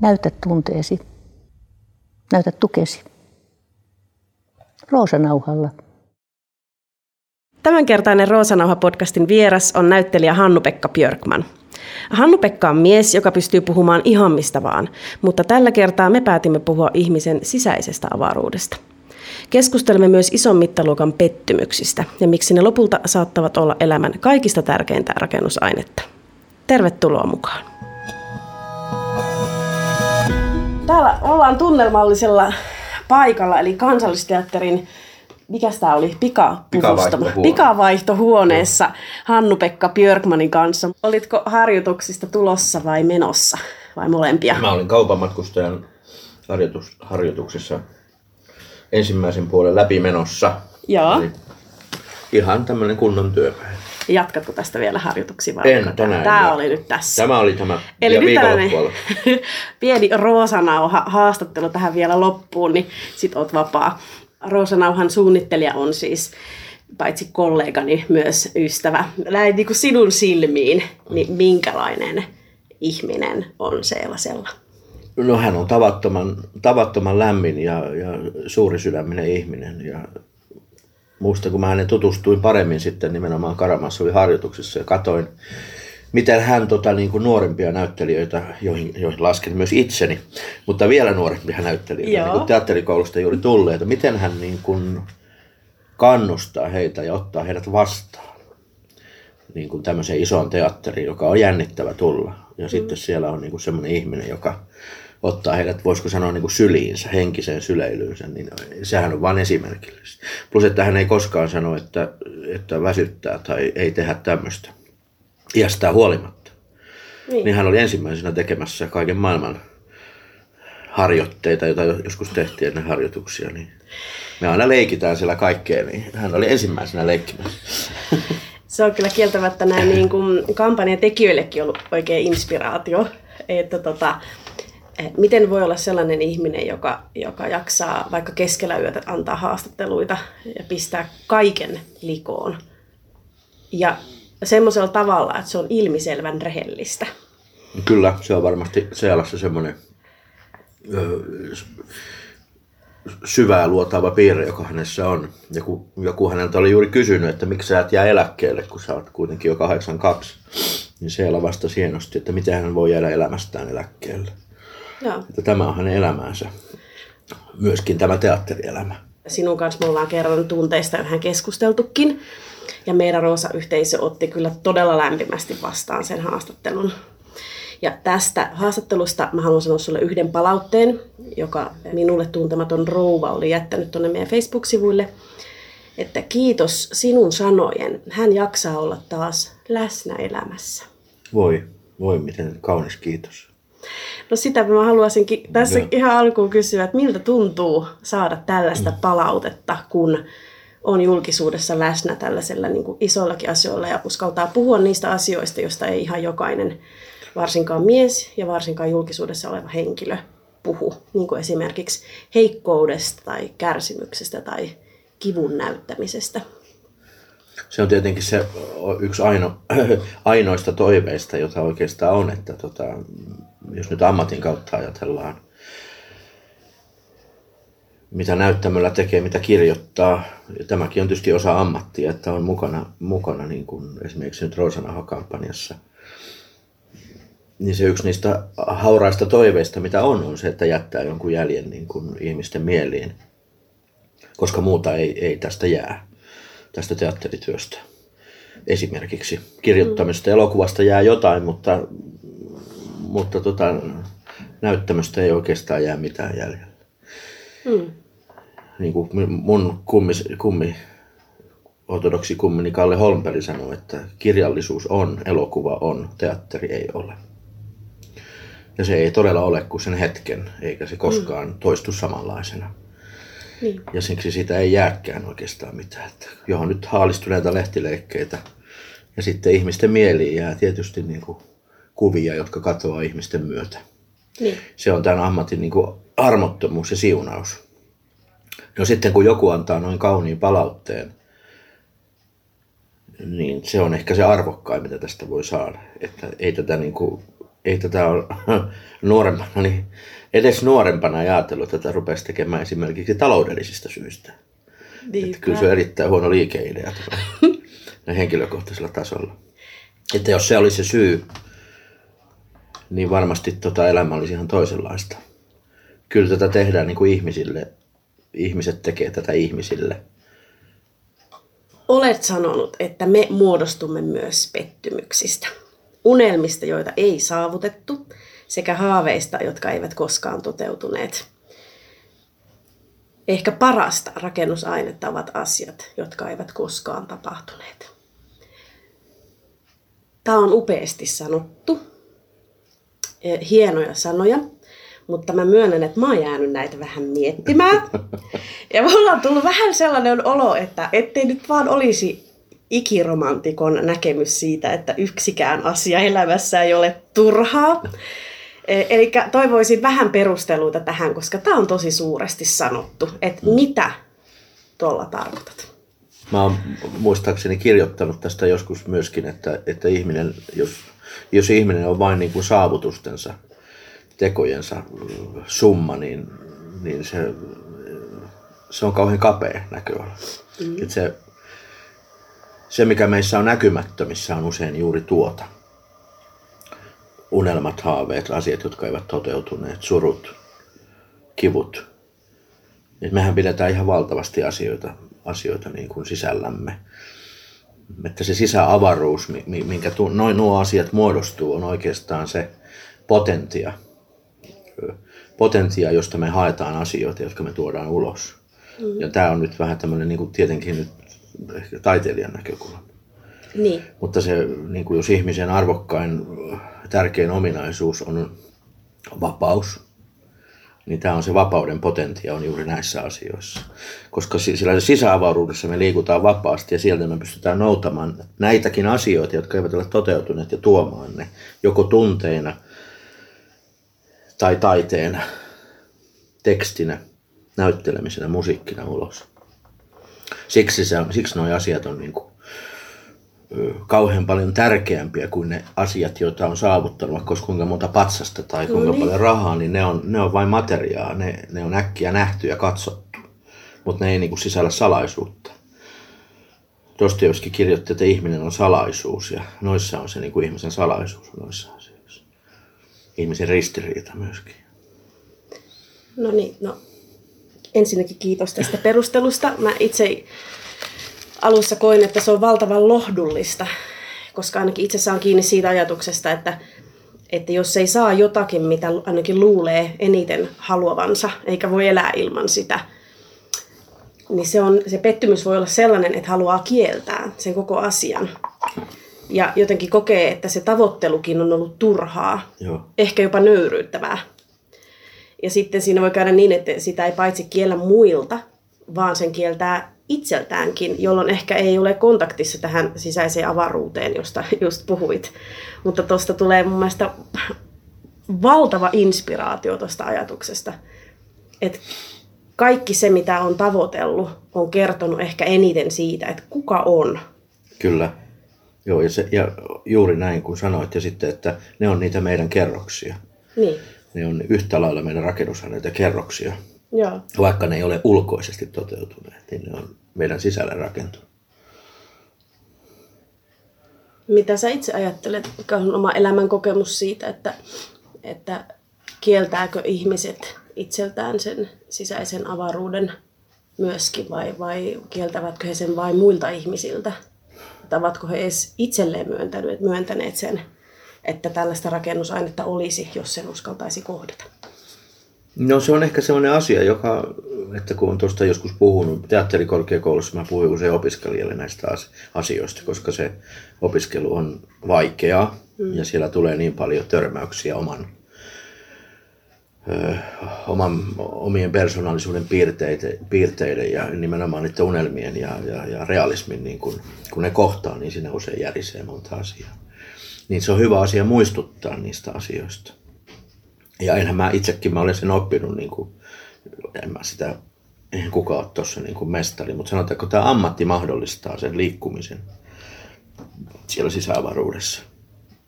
Näytä tunteesi. Näytä tukesi. Roosanauhalla. Tämänkertainen Roosanauha-podcastin vieras on näyttelijä Hannu-Pekka Björkman. Hannu-Pekka on mies, joka pystyy puhumaan ihan mistä vaan, mutta tällä kertaa me päätimme puhua ihmisen sisäisestä avaruudesta. Keskustelemme myös ison mittaluokan pettymyksistä ja miksi ne lopulta saattavat olla elämän kaikista tärkeintä rakennusainetta. Tervetuloa mukaan. Täällä ollaan tunnelmallisella paikalla, eli kansallisteatterin mikä tämä oli, Pikavaihtohuone. pikavaihtohuoneessa Hannu-Pekka Björkmanin kanssa. Olitko harjoituksista tulossa vai menossa vai molempia? Mä olin kaupamatkustajan harjoitus, harjoituksessa ensimmäisen puolen läpimenossa. Joo. Eli ihan tämmöinen kunnon työpäivä. Jatkatko tästä vielä harjoituksia vai En, tänään Tämä oli nyt tässä. Tämä oli tämä Eli ja nyt tällainen pieni Roosanauha haastattelu tähän vielä loppuun, niin sit oot vapaa. Roosanauhan suunnittelija on siis paitsi kollegani myös ystävä. Näin niin kuin sinun silmiin, niin minkälainen ihminen on sellaisella? No hän on tavattoman, tavattoman lämmin ja, ja suurisydäminen ihminen. Ja muista kun mä hänen tutustuin paremmin sitten nimenomaan Karamassa oli harjoituksessa ja katoin, miten hän tota, niin kuin nuorempia näyttelijöitä, joihin, joihin lasken myös itseni, mutta vielä nuorempia näyttelijöitä, Joo. niin kuin teatterikoulusta juuri tulleita, miten hän niin kuin kannustaa heitä ja ottaa heidät vastaan niin kuin tämmöiseen isoon teatteriin, joka on jännittävä tulla. Ja mm. sitten siellä on niin kuin semmoinen ihminen, joka ottaa heidät, voisiko sanoa niin kuin syliinsä, henkiseen syleilyynsä, niin sehän on vain esimerkillistä. Plus, että hän ei koskaan sano, että, että väsyttää tai ei tehdä tämmöistä iästään huolimatta. Niin. Niin hän oli ensimmäisenä tekemässä kaiken maailman harjoitteita, joita joskus tehtiin ennen harjoituksia. Niin me aina leikitään siellä kaikkea, niin hän oli ensimmäisenä leikkimässä. Se on kyllä kieltämättä näin niin kuin kampanjan tekijöillekin ollut oikein inspiraatio, että tota, eh, miten voi olla sellainen ihminen, joka, joka jaksaa vaikka keskellä yötä antaa haastatteluita ja pistää kaiken likoon. Ja semmoisella tavalla, että se on ilmiselvän rehellistä. Kyllä, se on varmasti Sealassa semmoinen syvää luotaava piirre, joka hänessä on. Ja kun joku häneltä oli juuri kysynyt, että miksi sä et jää eläkkeelle, kun sä oot kuitenkin jo 82, niin Seala vastasi hienosti, että miten hän voi jäädä elämästään eläkkeelle. Joo. Että tämä on hänen elämäänsä. Myöskin tämä teatterielämä. Sinun kanssa me ollaan kerran tunteista vähän keskusteltukin. Ja meidän Roosa-yhteisö otti kyllä todella lämpimästi vastaan sen haastattelun. Ja tästä haastattelusta mä haluan sanoa sulle yhden palautteen, joka minulle tuntematon rouva oli jättänyt tuonne meidän Facebook-sivuille. Että kiitos sinun sanojen, hän jaksaa olla taas läsnä elämässä. Voi, voi miten kaunis kiitos. No sitä mä haluaisinkin tässä Joo. ihan alkuun kysyä, että miltä tuntuu saada tällaista palautetta, kun on julkisuudessa läsnä tällaisella niin kuin isoillakin asioilla ja uskaltaa puhua niistä asioista, joista ei ihan jokainen, varsinkaan mies ja varsinkaan julkisuudessa oleva henkilö puhu. Niin kuin esimerkiksi heikkoudesta tai kärsimyksestä tai kivun näyttämisestä. Se on tietenkin se yksi aino, ainoista toiveista, jota oikeastaan on, että tota, jos nyt ammatin kautta ajatellaan, mitä näyttämöllä tekee, mitä kirjoittaa. Ja tämäkin on tietysti osa ammattia, että on mukana, mukana niin kuin esimerkiksi nyt Roosanaho-kampanjassa. Niin se yksi niistä hauraista toiveista, mitä on, on se, että jättää jonkun jäljen niin kuin ihmisten mieliin. Koska muuta ei, ei tästä jää, tästä teatterityöstä. Esimerkiksi kirjoittamista elokuvasta jää jotain, mutta, mutta tota, näyttämöstä ei oikeastaan jää mitään jäljellä Hmm. niin kuin mun kummi, kummi ortodoksi kummini Kalle Holmberg sanoi, että kirjallisuus on, elokuva on, teatteri ei ole. Ja se ei todella ole kuin sen hetken, eikä se koskaan toistu samanlaisena. Niin. Ja siksi siitä ei jääkään oikeastaan mitään. Että johon nyt haalistuneita lehtileikkeitä. Ja sitten ihmisten mieliin jää tietysti niin kuin kuvia, jotka katoaa ihmisten myötä. Niin. Se on tämän ammatin niin kuin armottomuus ja siunaus. No sitten kun joku antaa noin kauniin palautteen, niin se on ehkä se arvokkain, mitä tästä voi saada. Että ei tätä niin kuin, ei tätä ole nuorempana, niin edes nuorempana ajatellut, että tätä rupesi tekemään esimerkiksi taloudellisista syistä. Että kyllä se on erittäin huono liikeidea henkilökohtaisella tasolla. Että jos se olisi se syy, niin varmasti tota elämä olisi ihan toisenlaista. Kyllä tätä tehdään niin kuin ihmisille. Ihmiset tekee tätä ihmisille. Olet sanonut, että me muodostumme myös pettymyksistä. Unelmista, joita ei saavutettu, sekä haaveista, jotka eivät koskaan toteutuneet. Ehkä parasta rakennusainetta ovat asiat, jotka eivät koskaan tapahtuneet. Tämä on upeasti sanottu. Eh, hienoja sanoja. Mutta mä myönnän, että mä oon jäänyt näitä vähän miettimään. Ja mulla on tullut vähän sellainen olo, että ettei nyt vaan olisi ikiromantikon näkemys siitä, että yksikään asia elämässä ei ole turhaa. Eh, Eli toivoisin vähän perusteluita tähän, koska tämä on tosi suuresti sanottu, että mitä tuolla tarkoitat. Mä oon muistaakseni kirjoittanut tästä joskus myöskin, että, että ihminen, jos, jos ihminen on vain niin kuin saavutustensa, tekojensa summa, niin, niin se, se on kauhean kapea näköala. Mm. Et se, se, mikä meissä on näkymättömissä, on usein juuri tuota. Unelmat, haaveet, asiat, jotka eivät toteutuneet, surut, kivut. Et mehän pidetään ihan valtavasti asioita, asioita niin kuin sisällämme. Että se sisäavaruus, minkä tu, noin nuo asiat muodostuu, on oikeastaan se potentia, potentia, josta me haetaan asioita, jotka me tuodaan ulos. Mm. Ja tämä on nyt vähän tämmöinen niin kuin tietenkin nyt ehkä taiteilijan näkökulma. Niin. Mutta se, niin kuin jos ihmisen arvokkain, tärkein ominaisuus on vapaus, niin tämä on se vapauden potentia on juuri näissä asioissa. Koska sillä sisäavaruudessa me liikutaan vapaasti ja sieltä me pystytään noutamaan näitäkin asioita, jotka eivät ole toteutuneet ja tuomaan ne joko tunteina tai taiteena, tekstinä, näyttelemisenä, musiikkina ulos. Siksi, se, siksi nuo asiat on niin kuin, kauhean paljon tärkeämpiä kuin ne asiat, joita on saavuttanut, vaikka kuinka monta patsasta tai kuinka no niin. paljon rahaa, niin ne on, ne on vain materiaa, ne, ne on äkkiä nähty ja katsottu, mutta ne ei niin kuin sisällä salaisuutta. Dostoevski kirjoitti, että ihminen on salaisuus ja noissa on se niin kuin ihmisen salaisuus noissa asioissa. Ihmisen ristiriita myöskin. No niin, no ensinnäkin kiitos tästä perustelusta. Mä itse alussa koin, että se on valtavan lohdullista, koska ainakin itse saan kiinni siitä ajatuksesta, että, että jos ei saa jotakin, mitä ainakin luulee eniten haluavansa, eikä voi elää ilman sitä, niin se, on, se pettymys voi olla sellainen, että haluaa kieltää sen koko asian. Ja jotenkin kokee, että se tavoittelukin on ollut turhaa, Joo. ehkä jopa nöyryyttävää. Ja sitten siinä voi käydä niin, että sitä ei paitsi kiellä muilta, vaan sen kieltää itseltäänkin, jolloin ehkä ei ole kontaktissa tähän sisäiseen avaruuteen, josta just puhuit. Mutta tuosta tulee mun mielestä valtava inspiraatio tuosta ajatuksesta. Että kaikki se, mitä on tavoitellut, on kertonut ehkä eniten siitä, että kuka on. Kyllä. Joo, ja, se, ja juuri näin kuin sanoit, ja sitten, että ne on niitä meidän kerroksia. Niin. Ne on yhtä lailla meidän rakennusaineita kerroksia. Joo. Vaikka ne ei ole ulkoisesti toteutuneet, niin ne on meidän sisällä rakentunut. Mitä sä itse ajattelet, mikä on oma elämän kokemus siitä, että, että kieltääkö ihmiset itseltään sen sisäisen avaruuden myöskin vai, vai kieltävätkö he sen vain muilta ihmisiltä? Tai ovatko he edes itselleen myöntäneet, myöntäneet sen, että tällaista rakennusainetta olisi, jos sen uskaltaisi kohdata? No se on ehkä sellainen asia, joka, että kun on tuosta joskus puhunut teatterikorkeakoulussa, mä puhuin usein opiskelijalle näistä asioista, koska se opiskelu on vaikeaa mm. ja siellä tulee niin paljon törmäyksiä oman, ö, oman omien persoonallisuuden piirteiden, piirteiden ja nimenomaan niiden unelmien ja, ja, ja realismin, niin kun, kun ne kohtaa, niin siinä usein järisee monta asiaa. Niin se on hyvä asia muistuttaa niistä asioista. Ja enhän mä itsekin, mä olen sen oppinut, niin kuin, en mä sitä, eihän kukaan ole tuossa niin kuin mestari, mutta sanotaan, että tämä ammatti mahdollistaa sen liikkumisen siellä sisäavaruudessa.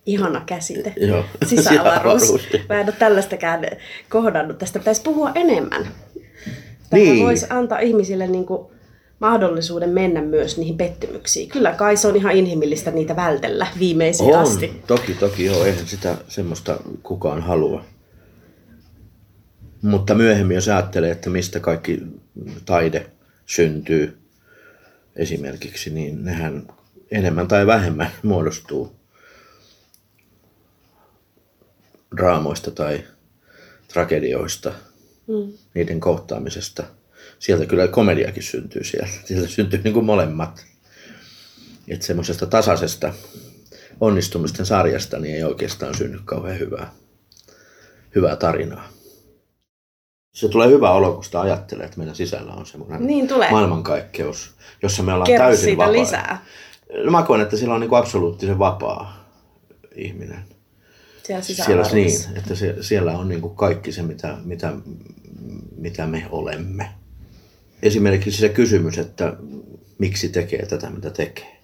Ihana käsite. Joo, Sisäavaruus. sisäavaruus. Mä en ole tällaistakään kohdannut. Tästä pitäisi puhua enemmän. Tämä Niin. voisi antaa ihmisille niin kuin mahdollisuuden mennä myös niihin pettymyksiin. Kyllä kai se on ihan inhimillistä niitä vältellä viimeisiin On, asti. toki, toki joo, eihän sitä semmoista kukaan halua. Mutta myöhemmin jos ajattelee, että mistä kaikki taide syntyy esimerkiksi, niin nehän enemmän tai vähemmän muodostuu draamoista tai tragedioista, Mm. niiden kohtaamisesta. Sieltä kyllä komediakin syntyy sieltä. Sieltä syntyy niin kuin molemmat. Että semmoisesta tasaisesta onnistumisten sarjasta niin ei oikeastaan synny kauhean hyvää, hyvää tarinaa. Se tulee hyvä olo, kun sitä ajattelee, että meidän sisällä on semmoinen Niin tulee. maailmankaikkeus, jossa me ollaan Kerro täysin siitä vapaita. lisää. No mä koen, että sillä on niin kuin absoluuttisen vapaa ihminen. Siellä Siellä, niin, että se, siellä on niin kuin kaikki se, mitä, mitä, mitä me olemme. Esimerkiksi se kysymys, että miksi tekee tätä, mitä tekee.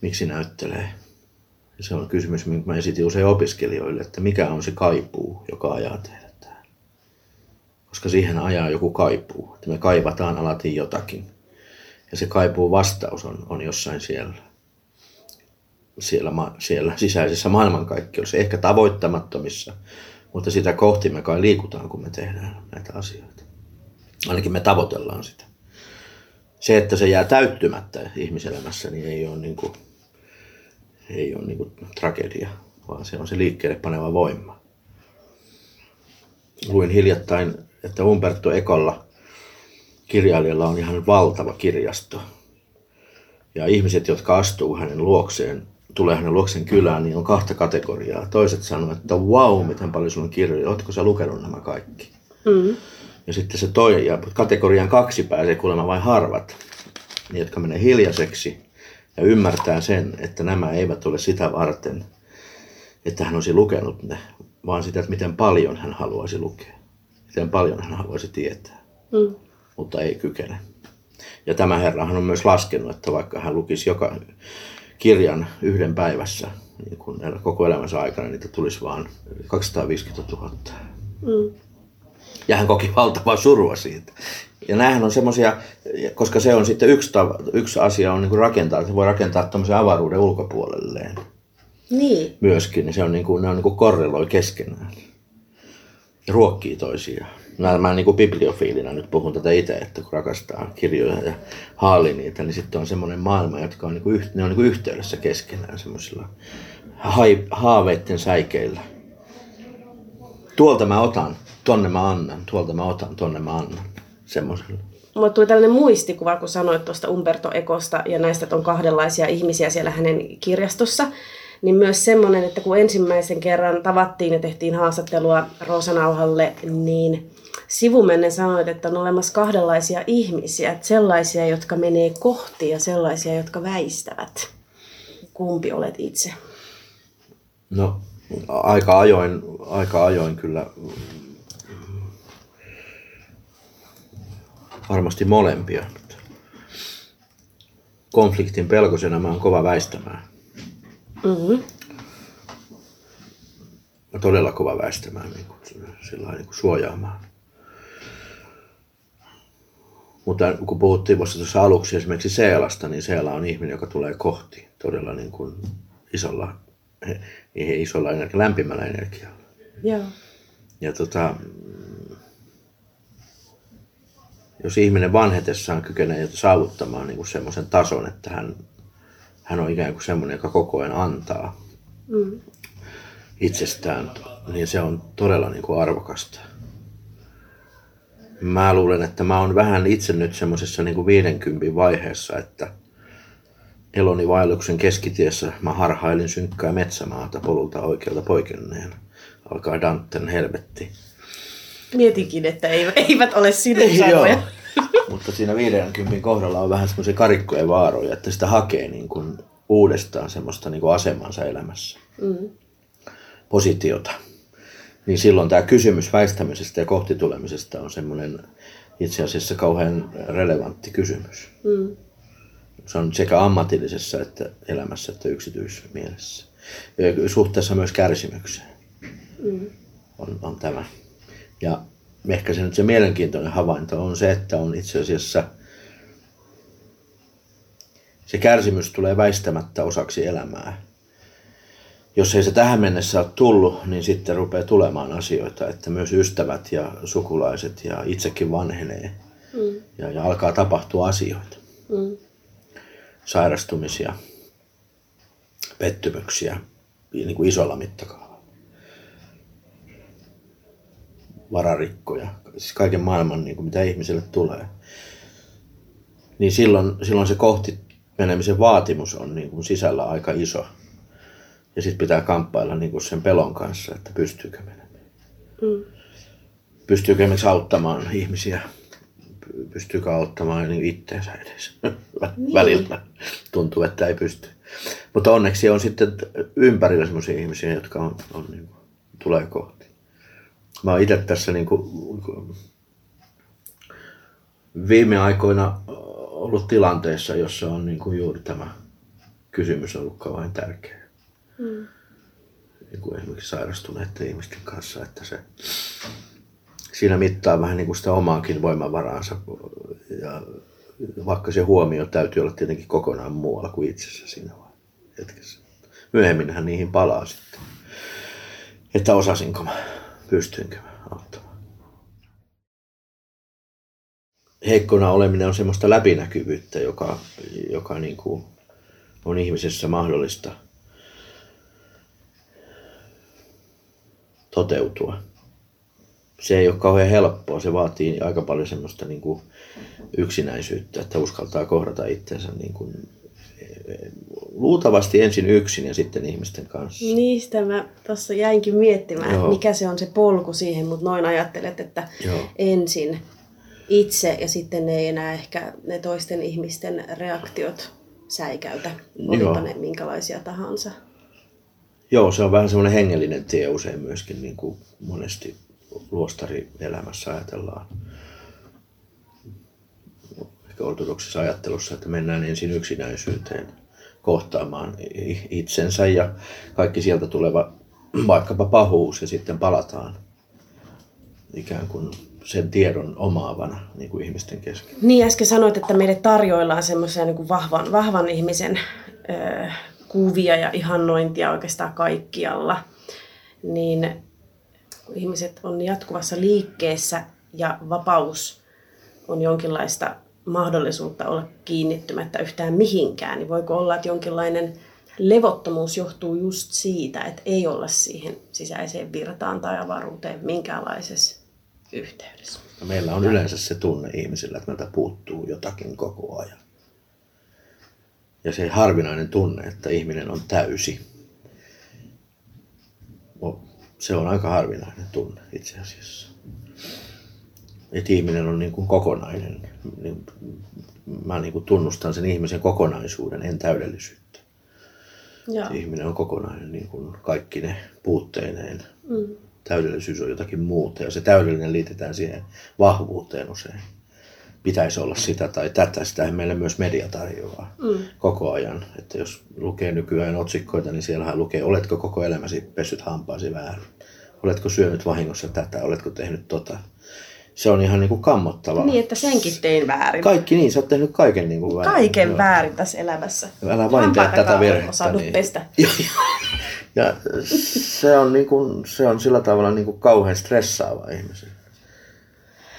Miksi näyttelee. Se on kysymys, minkä mä esitin usein opiskelijoille, että mikä on se kaipuu, joka ajaa tähän. Koska siihen ajaa joku kaipuu, että me kaivataan alati jotakin. Ja se kaipuu vastaus on, on jossain siellä siellä, siellä sisäisessä maailmankaikkeudessa, ehkä tavoittamattomissa, mutta sitä kohti me kai liikutaan, kun me tehdään näitä asioita. Ainakin me tavoitellaan sitä. Se, että se jää täyttymättä ihmiselämässä, niin ei ole, niin kuin, ei ole niin kuin tragedia, vaan se on se liikkeelle paneva voima. Luin hiljattain, että Umberto Ekolla kirjailijalla on ihan valtava kirjasto, ja ihmiset, jotka astuu hänen luokseen, tulee hänen luokseen kylään, niin on kahta kategoriaa. Toiset sanoo, että wow, miten paljon sulla on kirjoja, ootko sä lukenut nämä kaikki? Mm. Ja sitten se toinen, ja kategorian kaksi pääsee kuulemma vain harvat, ne, jotka menee hiljaiseksi ja ymmärtää sen, että nämä eivät ole sitä varten, että hän olisi lukenut ne, vaan sitä, että miten paljon hän haluaisi lukea. Miten paljon hän haluaisi tietää, Mm. mutta ei kykene. Ja tämä herrahan on myös laskenut, että vaikka hän lukisi joka kirjan yhden päivässä, niin kun koko elämänsä aikana niitä tulisi vain 250 000. Mm. Ja hän koki valtavaa surua siitä. Ja näähän on semmoisia, koska se on sitten yksi, tava, yksi asia on niin kuin rakentaa, että se voi rakentaa tämmöisen avaruuden ulkopuolelleen Niin. myöskin, niin se on niin kuin, ne on niin kuin korreloi keskenään. Ruokkii toisiaan. Mä, mä niin kuin bibliofiilina nyt puhun tätä itse, että kun rakastaa kirjoja ja haali niitä, niin sitten on semmoinen maailma, jotka on, niin kuin, ne on niin kuin yhteydessä keskenään semmoisilla haaveitten säikeillä. Tuolta mä otan, tonne mä annan, tuolta mä otan, tonne mä annan. Semmoisella. Mulle tuli tällainen muistikuva, kun sanoit tuosta Umberto Ekosta ja näistä, että on kahdenlaisia ihmisiä siellä hänen kirjastossa. Niin myös semmoinen, että kun ensimmäisen kerran tavattiin ja tehtiin haastattelua Roosanauhalle, niin sivumennen sanoit, että on olemassa kahdenlaisia ihmisiä. Että sellaisia, jotka menee kohti ja sellaisia, jotka väistävät. Kumpi olet itse? No, aika ajoin, aika ajoin kyllä varmasti molempia. Konfliktin pelkosena mä oon kova väistämään. Mm-hmm. Todella kova väistämään, niin kuin, sillä niin kuin suojaamaan. Mutta kun puhuttiin vasta tuossa aluksi esimerkiksi Seelasta, niin Seela on ihminen, joka tulee kohti todella niin kuin isolla, ei isolla energia, lämpimällä energialla. Joo. Ja tota, jos ihminen vanhetessaan kykenee saavuttamaan niin semmoisen tason, että hän, hän on ikään kuin semmoinen, joka koko ajan antaa Mm. itsestään, niin se on todella niin kuin arvokasta. Mä luulen, että mä oon vähän itse nyt semmoisessa niin kuin 50 vaiheessa, että eloni vaelluksen keskitiessä mä harhailin synkkää metsämaata polulta oikealta poikenneen. Alkaa Danten helvetti. Mietinkin, että eivät, eivät ole sinun sanoja. Mutta siinä 50 kohdalla on vähän semmoisia karikkoja vaaroja, että sitä hakee niin kuin uudestaan semmoista niin kuin asemansa elämässä. Mm. positiota. Niin silloin tämä kysymys väistämisestä ja kohtitulemisesta on semmoinen itse asiassa kauhean relevantti kysymys. Mm. Se on sekä ammatillisessa että elämässä että yksityismielessä. Ja suhteessa myös kärsimykseen mm. on, on tämä. Ja ehkä se nyt se mielenkiintoinen havainto on se, että on itse asiassa se kärsimys tulee väistämättä osaksi elämää. Jos ei se tähän mennessä ole tullut, niin sitten rupeaa tulemaan asioita, että myös ystävät ja sukulaiset ja itsekin vanhenee. Mm. Ja, ja alkaa tapahtua asioita. Mm. Sairastumisia, pettymyksiä niin kuin isolla mittakaavalla. Vararikkoja, siis kaiken maailman, niin kuin mitä ihmiselle tulee. Niin silloin, silloin se kohti menemisen vaatimus on niin kuin sisällä aika iso. Ja sitten pitää kamppailla niin kuin sen pelon kanssa, että pystyykö menemään. Mm. Pystyykö esimerkiksi auttamaan ihmisiä, pystyykö auttamaan niin itteensä edes niin. välillä. Tuntuu, että ei pysty. Mutta onneksi on sitten ympärillä sellaisia ihmisiä, jotka on, on niin kuin, tulee kohti mä oon itse tässä niin kuin, viime aikoina ollut tilanteessa, jossa on niin kuin juuri tämä kysymys ollut kauhean tärkeä. Mm. Niin kuin esimerkiksi sairastuneiden ihmisten kanssa, että se siinä mittaa vähän niin kuin sitä omaakin voimavaraansa. Ja vaikka se huomio täytyy olla tietenkin kokonaan muualla kuin itsessä siinä hetkessä. Myöhemminhän niihin palaa sitten. Että osasinko mä pystyinkö auttamaan. Heikkona oleminen on semmoista läpinäkyvyyttä, joka, joka niin kuin on ihmisessä mahdollista toteutua. Se ei ole kauhean helppoa, se vaatii aika paljon semmoista niin kuin yksinäisyyttä, että uskaltaa kohdata itsensä niin kuin luultavasti ensin yksin ja sitten ihmisten kanssa. Niistä mä tuossa jäinkin miettimään, Joo. mikä se on se polku siihen, mutta noin ajattelet, että Joo. ensin itse ja sitten ne ei enää ehkä ne toisten ihmisten reaktiot säikäytä, olipa ne minkälaisia tahansa. Joo, se on vähän semmoinen hengellinen tie usein myöskin, niin kuin monesti luostarielämässä ajatellaan. Ehkä ortodoksissa ajattelussa, että mennään ensin yksinäisyyteen – kohtaamaan itsensä ja kaikki sieltä tuleva vaikkapa pahuus ja sitten palataan ikään kuin sen tiedon omaavana niin kuin ihmisten kesken. Niin äsken sanoit, että meille tarjoillaan semmoisia niin kuin vahvan, vahvan ihmisen ö, kuvia ja ihannointia oikeastaan kaikkialla. Niin ihmiset on jatkuvassa liikkeessä ja vapaus on jonkinlaista mahdollisuutta olla kiinnittymättä yhtään mihinkään, niin voiko olla, että jonkinlainen levottomuus johtuu just siitä, että ei olla siihen sisäiseen virtaan tai avaruuteen minkäänlaisessa yhteydessä. No meillä on yleensä se tunne ihmisillä, että meiltä puuttuu jotakin koko ajan. Ja se harvinainen tunne, että ihminen on täysi, se on aika harvinainen tunne itse asiassa että ihminen on niin kuin kokonainen. Niin mä niin kuin tunnustan sen ihmisen kokonaisuuden, en täydellisyyttä. Ja. Ihminen on kokonainen niin kuin kaikki ne puutteineen. Mm. Täydellisyys on jotakin muuta ja se täydellinen liitetään siihen vahvuuteen usein. Pitäisi olla sitä tai tätä, sitä meille myös media tarjoaa mm. koko ajan. Että jos lukee nykyään otsikkoita, niin siellähän lukee, oletko koko elämäsi pessyt hampaasi väärin? Oletko syönyt vahingossa tätä? Oletko tehnyt tota? Se on ihan niin kuin kammottavaa. Niin, että senkin tein väärin. Kaikki niin, sä oot tehnyt kaiken niin kuin väärin. Kaiken Joo. väärin tässä elämässä. Älä vain tee tätä virhettä. Niin. pestä. ja se on, niin kuin, se on sillä tavalla niin kuin kauhean stressaava ihmisen.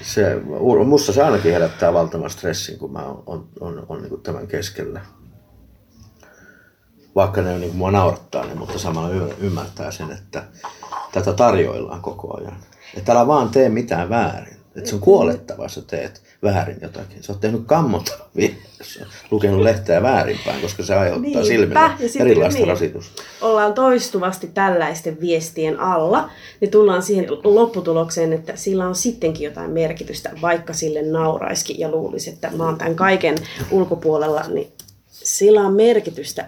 Se, musta se ainakin herättää valtavan stressin, kun mä oon, on, on, on niin kuin tämän keskellä. Vaikka ne niin kuin mua naurattaa ne, mutta samalla ymmärtää sen, että tätä tarjoillaan koko ajan. Että älä vaan tee mitään väärin. Että se on kuolettava, jos sä teet väärin jotakin. Sä oot tehnyt kammottava virhe, lukenut lehteä väärinpäin, koska se aiheuttaa Niinpä. silmille erilaista niin. rasitusta. Ollaan toistuvasti tällaisten viestien alla, niin tullaan siihen lopputulokseen, että sillä on sittenkin jotain merkitystä, vaikka sille nauraiskin ja luulisi, että mä oon tämän kaiken ulkopuolella, niin sillä on merkitystä,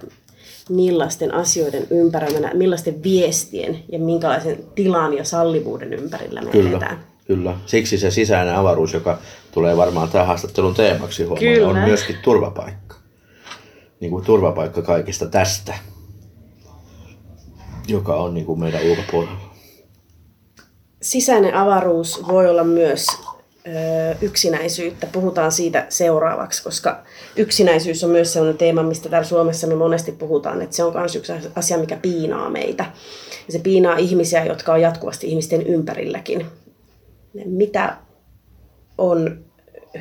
millaisten asioiden ympärillä, millaisten viestien ja minkälaisen tilan ja sallivuuden ympärillä me Kyllä. eletään. Kyllä. Siksi se sisäinen avaruus, joka tulee varmaan tämän haastattelun teemaksi huomaan, on myöskin turvapaikka. niin kuin turvapaikka kaikista tästä, joka on niin kuin meidän ulkopuolella. Sisäinen avaruus voi olla myös ö, yksinäisyyttä. Puhutaan siitä seuraavaksi, koska yksinäisyys on myös sellainen teema, mistä täällä Suomessa me monesti puhutaan, että se on myös yksi asia, mikä piinaa meitä. Ja se piinaa ihmisiä, jotka on jatkuvasti ihmisten ympärilläkin. Mitä on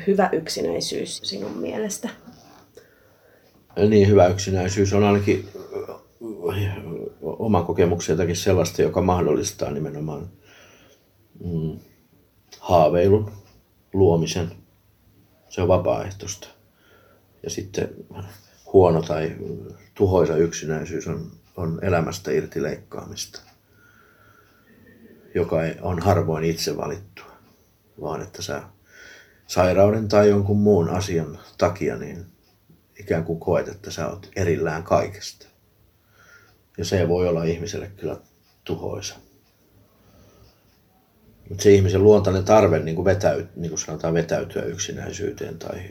hyvä yksinäisyys sinun mielestä? Niin hyvä yksinäisyys on ainakin oman kokemuksen jotakin sellaista, joka mahdollistaa nimenomaan mm, haaveilun luomisen. Se on vapaaehtoista. Ja sitten huono tai tuhoisa yksinäisyys on, on elämästä irti leikkaamista, joka on harvoin itse valittua, vaan että sä sairauden tai jonkun muun asian takia niin ikään kuin koet, että sä oot erillään kaikesta. Ja se voi olla ihmiselle kyllä tuhoisa. Mutta se ihmisen luontainen tarve niin kuin vetäyt, niin kuin sanotaan, vetäytyä yksinäisyyteen tai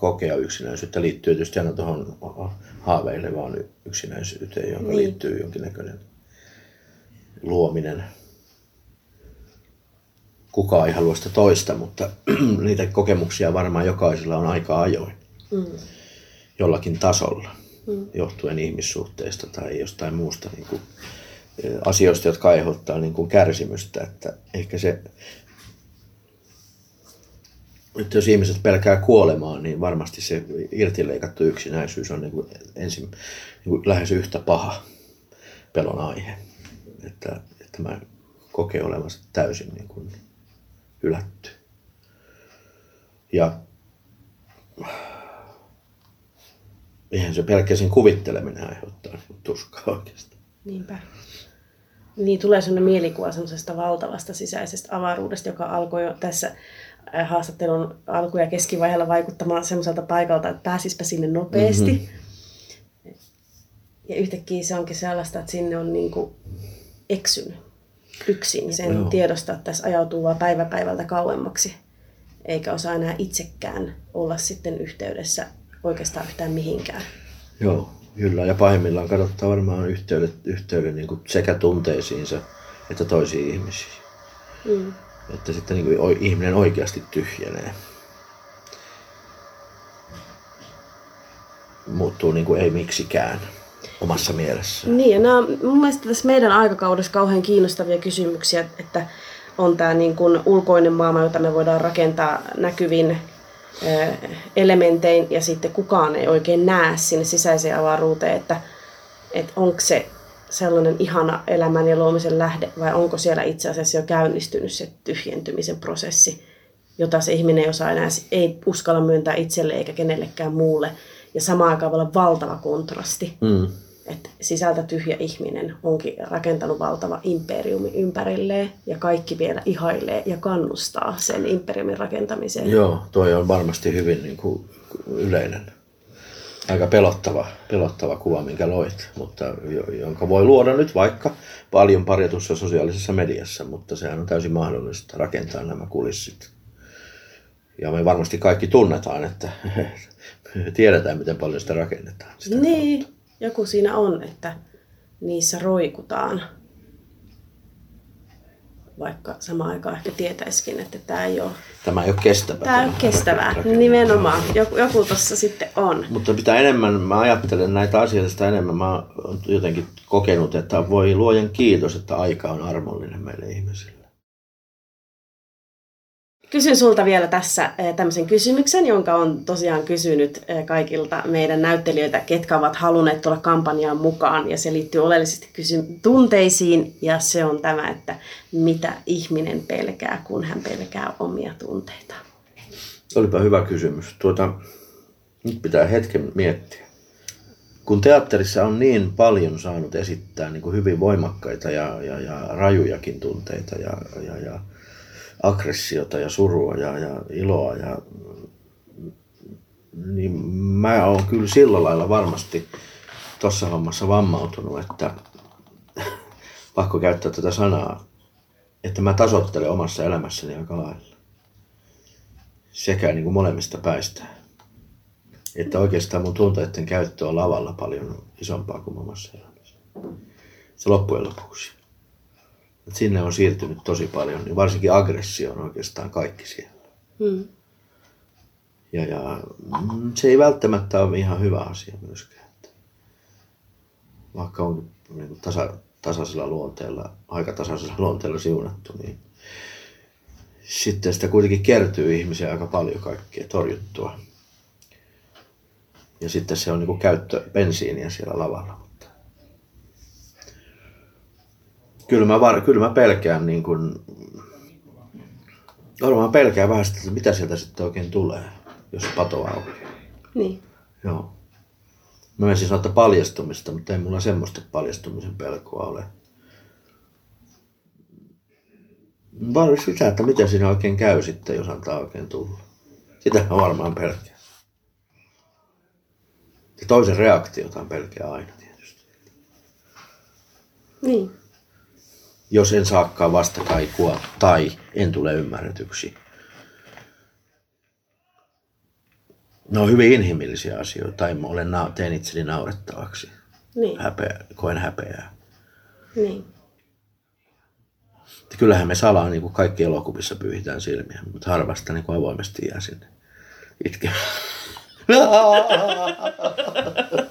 kokea yksinäisyyttä liittyy tietysti aina tuohon haaveilevaan yksinäisyyteen, jonka niin. liittyy jonkinnäköinen luominen. Kukaan ei halua sitä toista, mutta niitä kokemuksia varmaan jokaisella on aika ajoin. Mm. Jollakin tasolla, mm. johtuen ihmissuhteista tai jostain muusta niin kuin, asioista, jotka aiheuttaa niin kuin kärsimystä. Että ehkä se, että jos ihmiset pelkää kuolemaa, niin varmasti se irtileikattu yksinäisyys on niin kuin ensin niin kuin lähes yhtä paha pelon aihe. Että, että mä kokee olevansa täysin niin kuin hylätty. Ja eihän se pelkäsin kuvitteleminen aiheuttaa niin tuskaa oikeastaan. Niinpä niin tulee sellainen mielikuva semmoisesta valtavasta sisäisestä avaruudesta, joka alkoi jo tässä äh, haastattelun alku- ja keskivaiheella vaikuttamaan semmoiselta paikalta, että pääsispä sinne nopeasti. Mm-hmm. Ja yhtäkkiä se onkin sellaista, että sinne on niin kuin eksynyt yksin. Sen Joo. tiedostaa, että tässä ajautuu vaan päivä päivältä kauemmaksi. Eikä osaa enää itsekään olla sitten yhteydessä oikeastaan yhtään mihinkään. Joo. Kyllä, ja pahimmillaan kadottaa varmaan yhteyden, yhteyden niin kuin sekä tunteisiinsa että toisiin ihmisiin. Mm. Että sitten niin kuin ihminen oikeasti tyhjenee. Muuttuu niin kuin ei miksikään omassa mielessä. Niin, ja nämä on mun mielestä tässä meidän aikakaudessa kauhean kiinnostavia kysymyksiä, että on tämä niin kuin ulkoinen maailma, jota me voidaan rakentaa näkyvin elementein ja sitten kukaan ei oikein näe sinne sisäiseen avaruuteen, että, että onko se sellainen ihana elämän ja luomisen lähde vai onko siellä itse asiassa jo käynnistynyt se tyhjentymisen prosessi, jota se ihminen ei osaa enää, ei uskalla myöntää itselle eikä kenellekään muulle. Ja samaan aikaan voi olla valtava kontrasti. Mm että sisältä tyhjä ihminen onkin rakentanut valtava imperiumi ympärilleen ja kaikki vielä ihailee ja kannustaa sen imperiumin rakentamiseen. Joo, toi on varmasti hyvin niin kuin yleinen. Aika pelottava, pelottava kuva, minkä loit, mutta jonka voi luoda nyt vaikka paljon parjatussa sosiaalisessa mediassa, mutta sehän on täysin mahdollista rakentaa nämä kulissit. Ja me varmasti kaikki tunnetaan, että tiedetään, miten paljon sitä rakennetaan. Sitä niin, kautta joku siinä on, että niissä roikutaan. Vaikka samaan aikaan ehkä tietäisikin, että tämä ei ole... Tämä ei ole kestävää. Tämä ei ole kestävää, nimenomaan. Joku, joku tuossa sitten on. Mutta mitä enemmän mä ajattelen näitä asioita, sitä enemmän mä oon jotenkin kokenut, että voi luojan kiitos, että aika on armollinen meille ihmisille. Kysyn sulta vielä tässä eh, tämmöisen kysymyksen, jonka on tosiaan kysynyt eh, kaikilta meidän näyttelijöiltä, ketkä ovat halunneet tulla kampanjaan mukaan. Ja se liittyy oleellisesti kysy- tunteisiin ja se on tämä, että mitä ihminen pelkää, kun hän pelkää omia tunteita. Olipa hyvä kysymys. Tuota, nyt pitää hetken miettiä. Kun teatterissa on niin paljon saanut esittää niin kuin hyvin voimakkaita ja, ja, ja rajujakin tunteita ja, ja, ja aggressiota ja surua ja, ja iloa. Ja, niin mä oon kyllä sillä lailla varmasti tuossa hommassa vammautunut, että pakko käyttää tätä sanaa, että mä tasottelen omassa elämässäni aika lailla. Sekä niin kuin molemmista päistä. Että oikeastaan mun tunteiden käyttö on lavalla paljon isompaa kuin omassa elämässä. Se loppujen lopuksi. Et sinne on siirtynyt tosi paljon, niin varsinkin aggressio on oikeastaan kaikki siellä. Mm. Ja, ja mm, se ei välttämättä ole ihan hyvä asia myöskään. Että vaikka on niin kuin tasa, tasaisella luonteella, aika tasaisella luonteella siunattu, niin sitten sitä kuitenkin kertyy ihmisiä aika paljon kaikkea torjuttua. Ja sitten se on niin kuin käyttö bensiiniä siellä lavalla. Mutta kyllä mä, var, kyllä mä pelkään niin kuin, varmaan pelkään vähän sitä, että mitä sieltä sitten oikein tulee, jos pato aukeaa. Niin. Joo. Mä menisin sanoa, että paljastumista, mutta ei mulla semmoista paljastumisen pelkoa ole. Vaan sitä, että miten siinä oikein käy sitten, jos antaa oikein tulla. Sitä mä varmaan pelkään. Ja toisen reaktiota on pelkää aina tietysti. Niin. Jos en saakaan vastakaikua tai en tule ymmärretyksi. Ne on hyvin inhimillisiä asioita. Tai mä olen, teen itseni naurettavaksi. Niin. Häpeä, koen häpeää. Niin. Että kyllähän me salaa niin kuin kaikki elokuvissa pyyhitään silmiä, mutta harvasta niin kuin avoimesti jää sinne itkemään.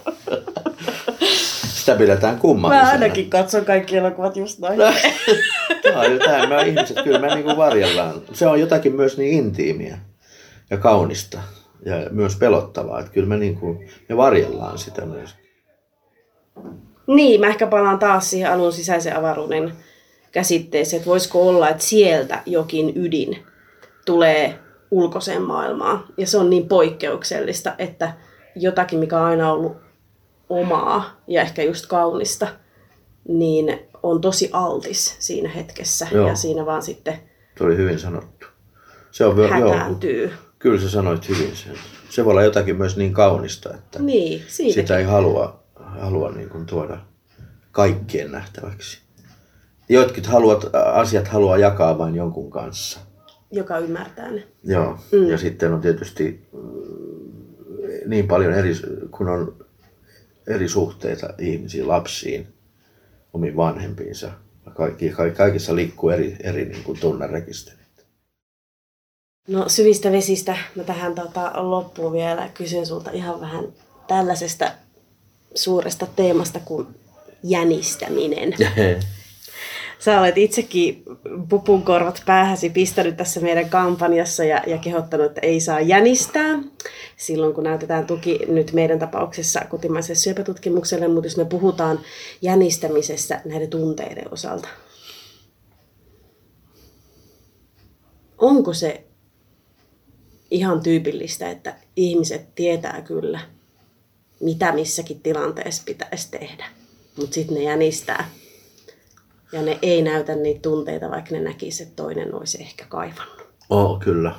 Sitä pidetään kummallisena. Mä ainakin katson kaikki elokuvat just noin. Tämä on jotain, me ihmiset, kyllä me niin varjellaan. Se on jotakin myös niin intiimiä ja kaunista ja myös pelottavaa. Että kyllä me, niin kuin, me varjellaan sitä myös. Niin, mä ehkä palaan taas siihen alun sisäisen avaruuden käsitteeseen, että voisiko olla, että sieltä jokin ydin tulee ulkoiseen maailmaan. Ja se on niin poikkeuksellista, että jotakin, mikä on aina ollut omaa ja ehkä just kaunista, niin on tosi altis siinä hetkessä. Joo. Ja siinä vaan sitten Se oli hyvin sanottu. Se on, joo, hätääntyy. kyllä sä sanoit hyvin sen. Se voi olla jotakin myös niin kaunista, että Niin, siitäkin. sitä ei halua, halua niin kuin tuoda kaikkien nähtäväksi. Jotkut haluat, asiat haluaa jakaa vain jonkun kanssa. Joka ymmärtää ne. Joo. Mm. Ja sitten on tietysti mm, niin paljon eri, kun on eri suhteita ihmisiin, lapsiin, omiin vanhempiinsa. Kaikki, kaikki, kaikissa liikkuu eri, eri niin kuin tunnerekisterit. No syvistä vesistä mä tähän tota, loppuun vielä kysyn sulta ihan vähän tällaisesta suuresta teemasta kuin jänistäminen. Sä olet itsekin pupun korvat päähäsi pistänyt tässä meidän kampanjassa ja, ja kehottanut, että ei saa jänistää. Silloin kun näytetään tuki nyt meidän tapauksessa kotimaiselle syöpätutkimukselle, mutta jos me puhutaan jänistämisestä näiden tunteiden osalta. Onko se ihan tyypillistä, että ihmiset tietää kyllä, mitä missäkin tilanteessa pitäisi tehdä, mutta sitten ne jänistää ja ne ei näytä niitä tunteita, vaikka ne näkisi, että toinen olisi ehkä kaivannut. Oh, kyllä.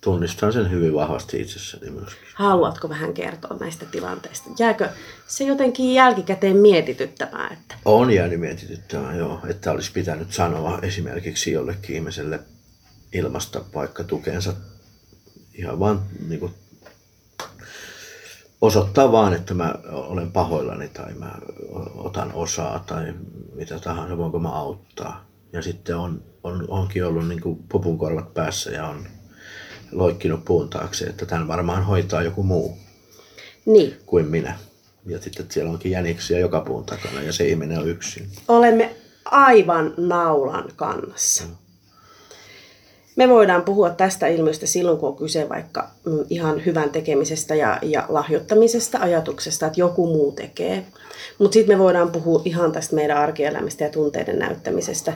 Tunnistan sen hyvin vahvasti itsessäni myöskin. Haluatko vähän kertoa näistä tilanteista? Jääkö se jotenkin jälkikäteen mietityttämään? Että... On jäänyt mietityttämään, joo, että olisi pitänyt sanoa esimerkiksi jollekin ihmiselle ilmasta vaikka tukensa ihan vaan niin kuin, osoittaa vaan, että mä olen pahoillani tai mä otan osaa tai mitä tahansa, voinko mä auttaa. Ja sitten on, on, onkin ollut niin kuin pupunkorvat päässä ja on loikkinut puun taakse, että tämän varmaan hoitaa joku muu Niin, kuin minä. Ja sitten siellä onkin jäniksiä joka puun takana ja se ihminen on yksin. olemme aivan naulan kannassa. Me voidaan puhua tästä ilmiöstä silloin, kun on kyse vaikka ihan hyvän tekemisestä ja, ja lahjoittamisesta, ajatuksesta, että joku muu tekee. Mutta sitten me voidaan puhua ihan tästä meidän arkielämästä ja tunteiden näyttämisestä.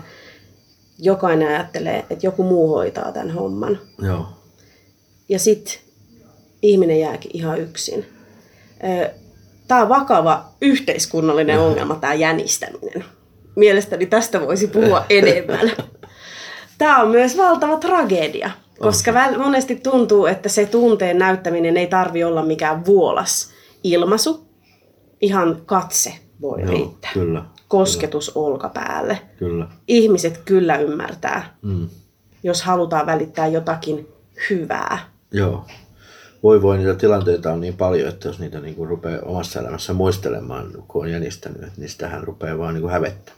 Jokainen ajattelee, että joku muu hoitaa tämän homman. Joo. Ja sitten ihminen jääkin ihan yksin. Tämä on vakava yhteiskunnallinen ongelma, tämä jänistäminen. Mielestäni tästä voisi puhua enemmän. Tämä on myös valtava tragedia, koska väl- monesti tuntuu, että se tunteen näyttäminen ei tarvi olla mikään vuolas ilmaisu. Ihan katse voi Joo, riittää. kyllä. Kosketus olkapäälle. Kyllä. Ihmiset kyllä ymmärtää, Mm. jos halutaan välittää jotakin hyvää. Joo. voi voi niitä tilanteita on niin paljon, että jos niitä niin kuin rupeaa omassa elämässä muistelemaan, kun on jänistänyt, niin sitähän rupeaa vaan niin kuin hävettämään.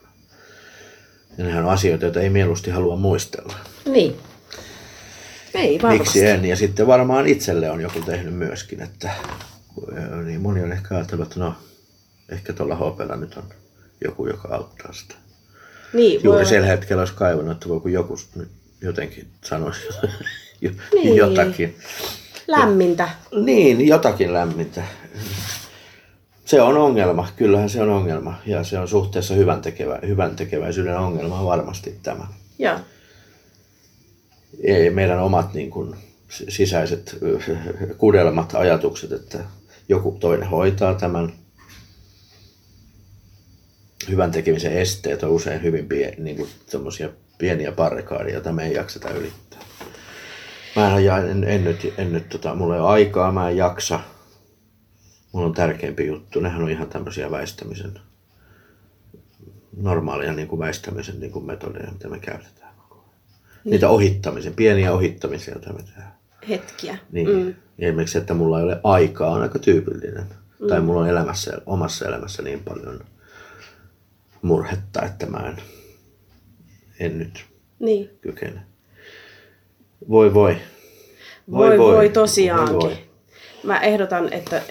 Ja nehän on asioita, joita ei mieluusti halua muistella. Niin. Ei varmasti. Miksi en? Ja sitten varmaan itselle on joku tehnyt myöskin, että niin moni on ehkä ajatellut, että no, ehkä tuolla hopella nyt on joku, joka auttaa sitä. Niin, Juuri sillä hetkellä olisi kaivannut, että voiko joku nyt jotenkin sanoisi Niin. jotakin. Lämmintä. Niin, jotakin lämmintä. Se on ongelma, kyllähän se on ongelma. Ja se on suhteessa hyvän, tekevä, hyvän tekeväisyyden ongelma varmasti tämä. Joo. Ei meidän omat niin kuin, sisäiset ö, kudelmat, ajatukset, että joku toinen hoitaa tämän. Hyvän tekemisen esteet on usein hyvin pie, niin kuin, pieniä barrikaadeja, joita me ei jakseta ylittää. Mä en, ja- en, en, nyt, en nyt tota, mulla ei ole aikaa, mä en jaksa. Mulla on tärkeämpi juttu. Nehän on ihan tämmöisiä väistämisen, normaalia niin kuin väistämisen niin kuin metodeja, mitä me käytetään. koko ajan. Niitä ohittamisen, pieniä ohittamisia, joita me tehdään. Hetkiä. Niin. Mm. Esimerkiksi, että mulla ei ole aikaa, on aika tyypillinen. Mm. Tai mulla on elämässä, omassa elämässä niin paljon murhetta, että mä en, en nyt Niin. kykene. Voi voi. Voi voi, voi tosiaankin. Voi, voi. Mä ehdotan, että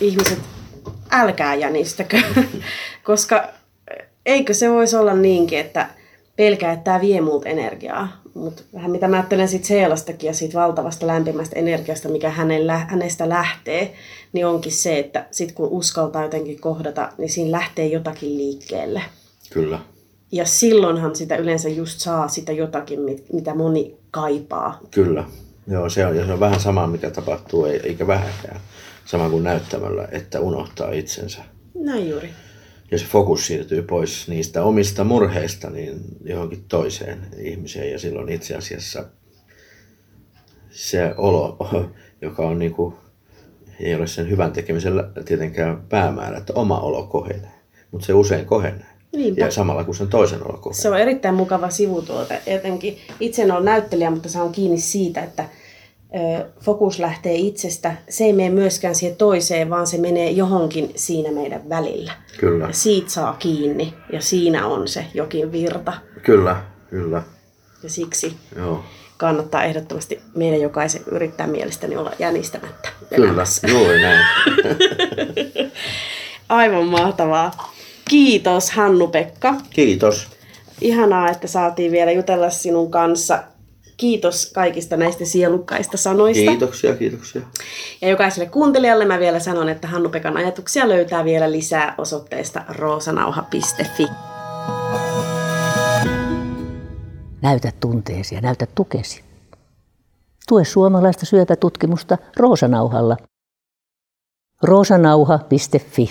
ihmiset älkää jänistäkö, koska eikö se voisi olla niinkin, että pelkää, että tämä vie multa energiaa. Mutta vähän mitä mä ajattelen siitä Seelastakin ja siitä valtavasta lämpimästä energiasta, mikä hänellä, hänestä lähtee, niin onkin se, että sit kun uskaltaa jotenkin kohdata, niin siinä lähtee jotakin liikkeelle. Kyllä. Ja silloinhan sitä yleensä just saa sitä jotakin, mit- mitä moni kaipaa. Kyllä. Joo, se on, ja se on vähän sama, mikä tapahtuu, ei- eikä vähäkään. Sama kuin näyttämällä, että unohtaa itsensä. Näin juuri. Ja se fokus siirtyy pois niistä omista murheista niin johonkin toiseen ihmiseen. Ja silloin itse asiassa se olo, joka on niin kuin, ei ole sen hyvän tekemisen tietenkään päämäärä, että oma olo kohenee. Mutta se usein kohenee. Niinpä. Ja samalla kun sen toisen olo kohenee. Se on erittäin mukava sivutuote. Jotenkin itse en ole näyttelijä, mutta se on kiinni siitä, että fokus lähtee itsestä. Se ei mene myöskään siihen toiseen, vaan se menee johonkin siinä meidän välillä. Kyllä, Ja siitä saa kiinni ja siinä on se jokin virta. kyllä, kyllä. Ja siksi Joo. kannattaa ehdottomasti meidän jokaisen yrittää mielestäni olla jänistämättä Kyllä, juuri näin. Aivan mahtavaa. Kiitos Hannu-Pekka. Kiitos. Ihanaa, että saatiin vielä jutella sinun kanssa. Kiitos kaikista näistä sielukkaista sanoista. Kiitoksia, kiitoksia. Ja jokaiselle kuuntelijalle mä vielä sanon, että Hannu-Pekan ajatuksia löytää vielä lisää osoitteesta roosanauha.fi. Näytä tunteesi ja näytä tukesi. Tue suomalaista syöpätutkimusta Roosanauhalla. roosanauha.fi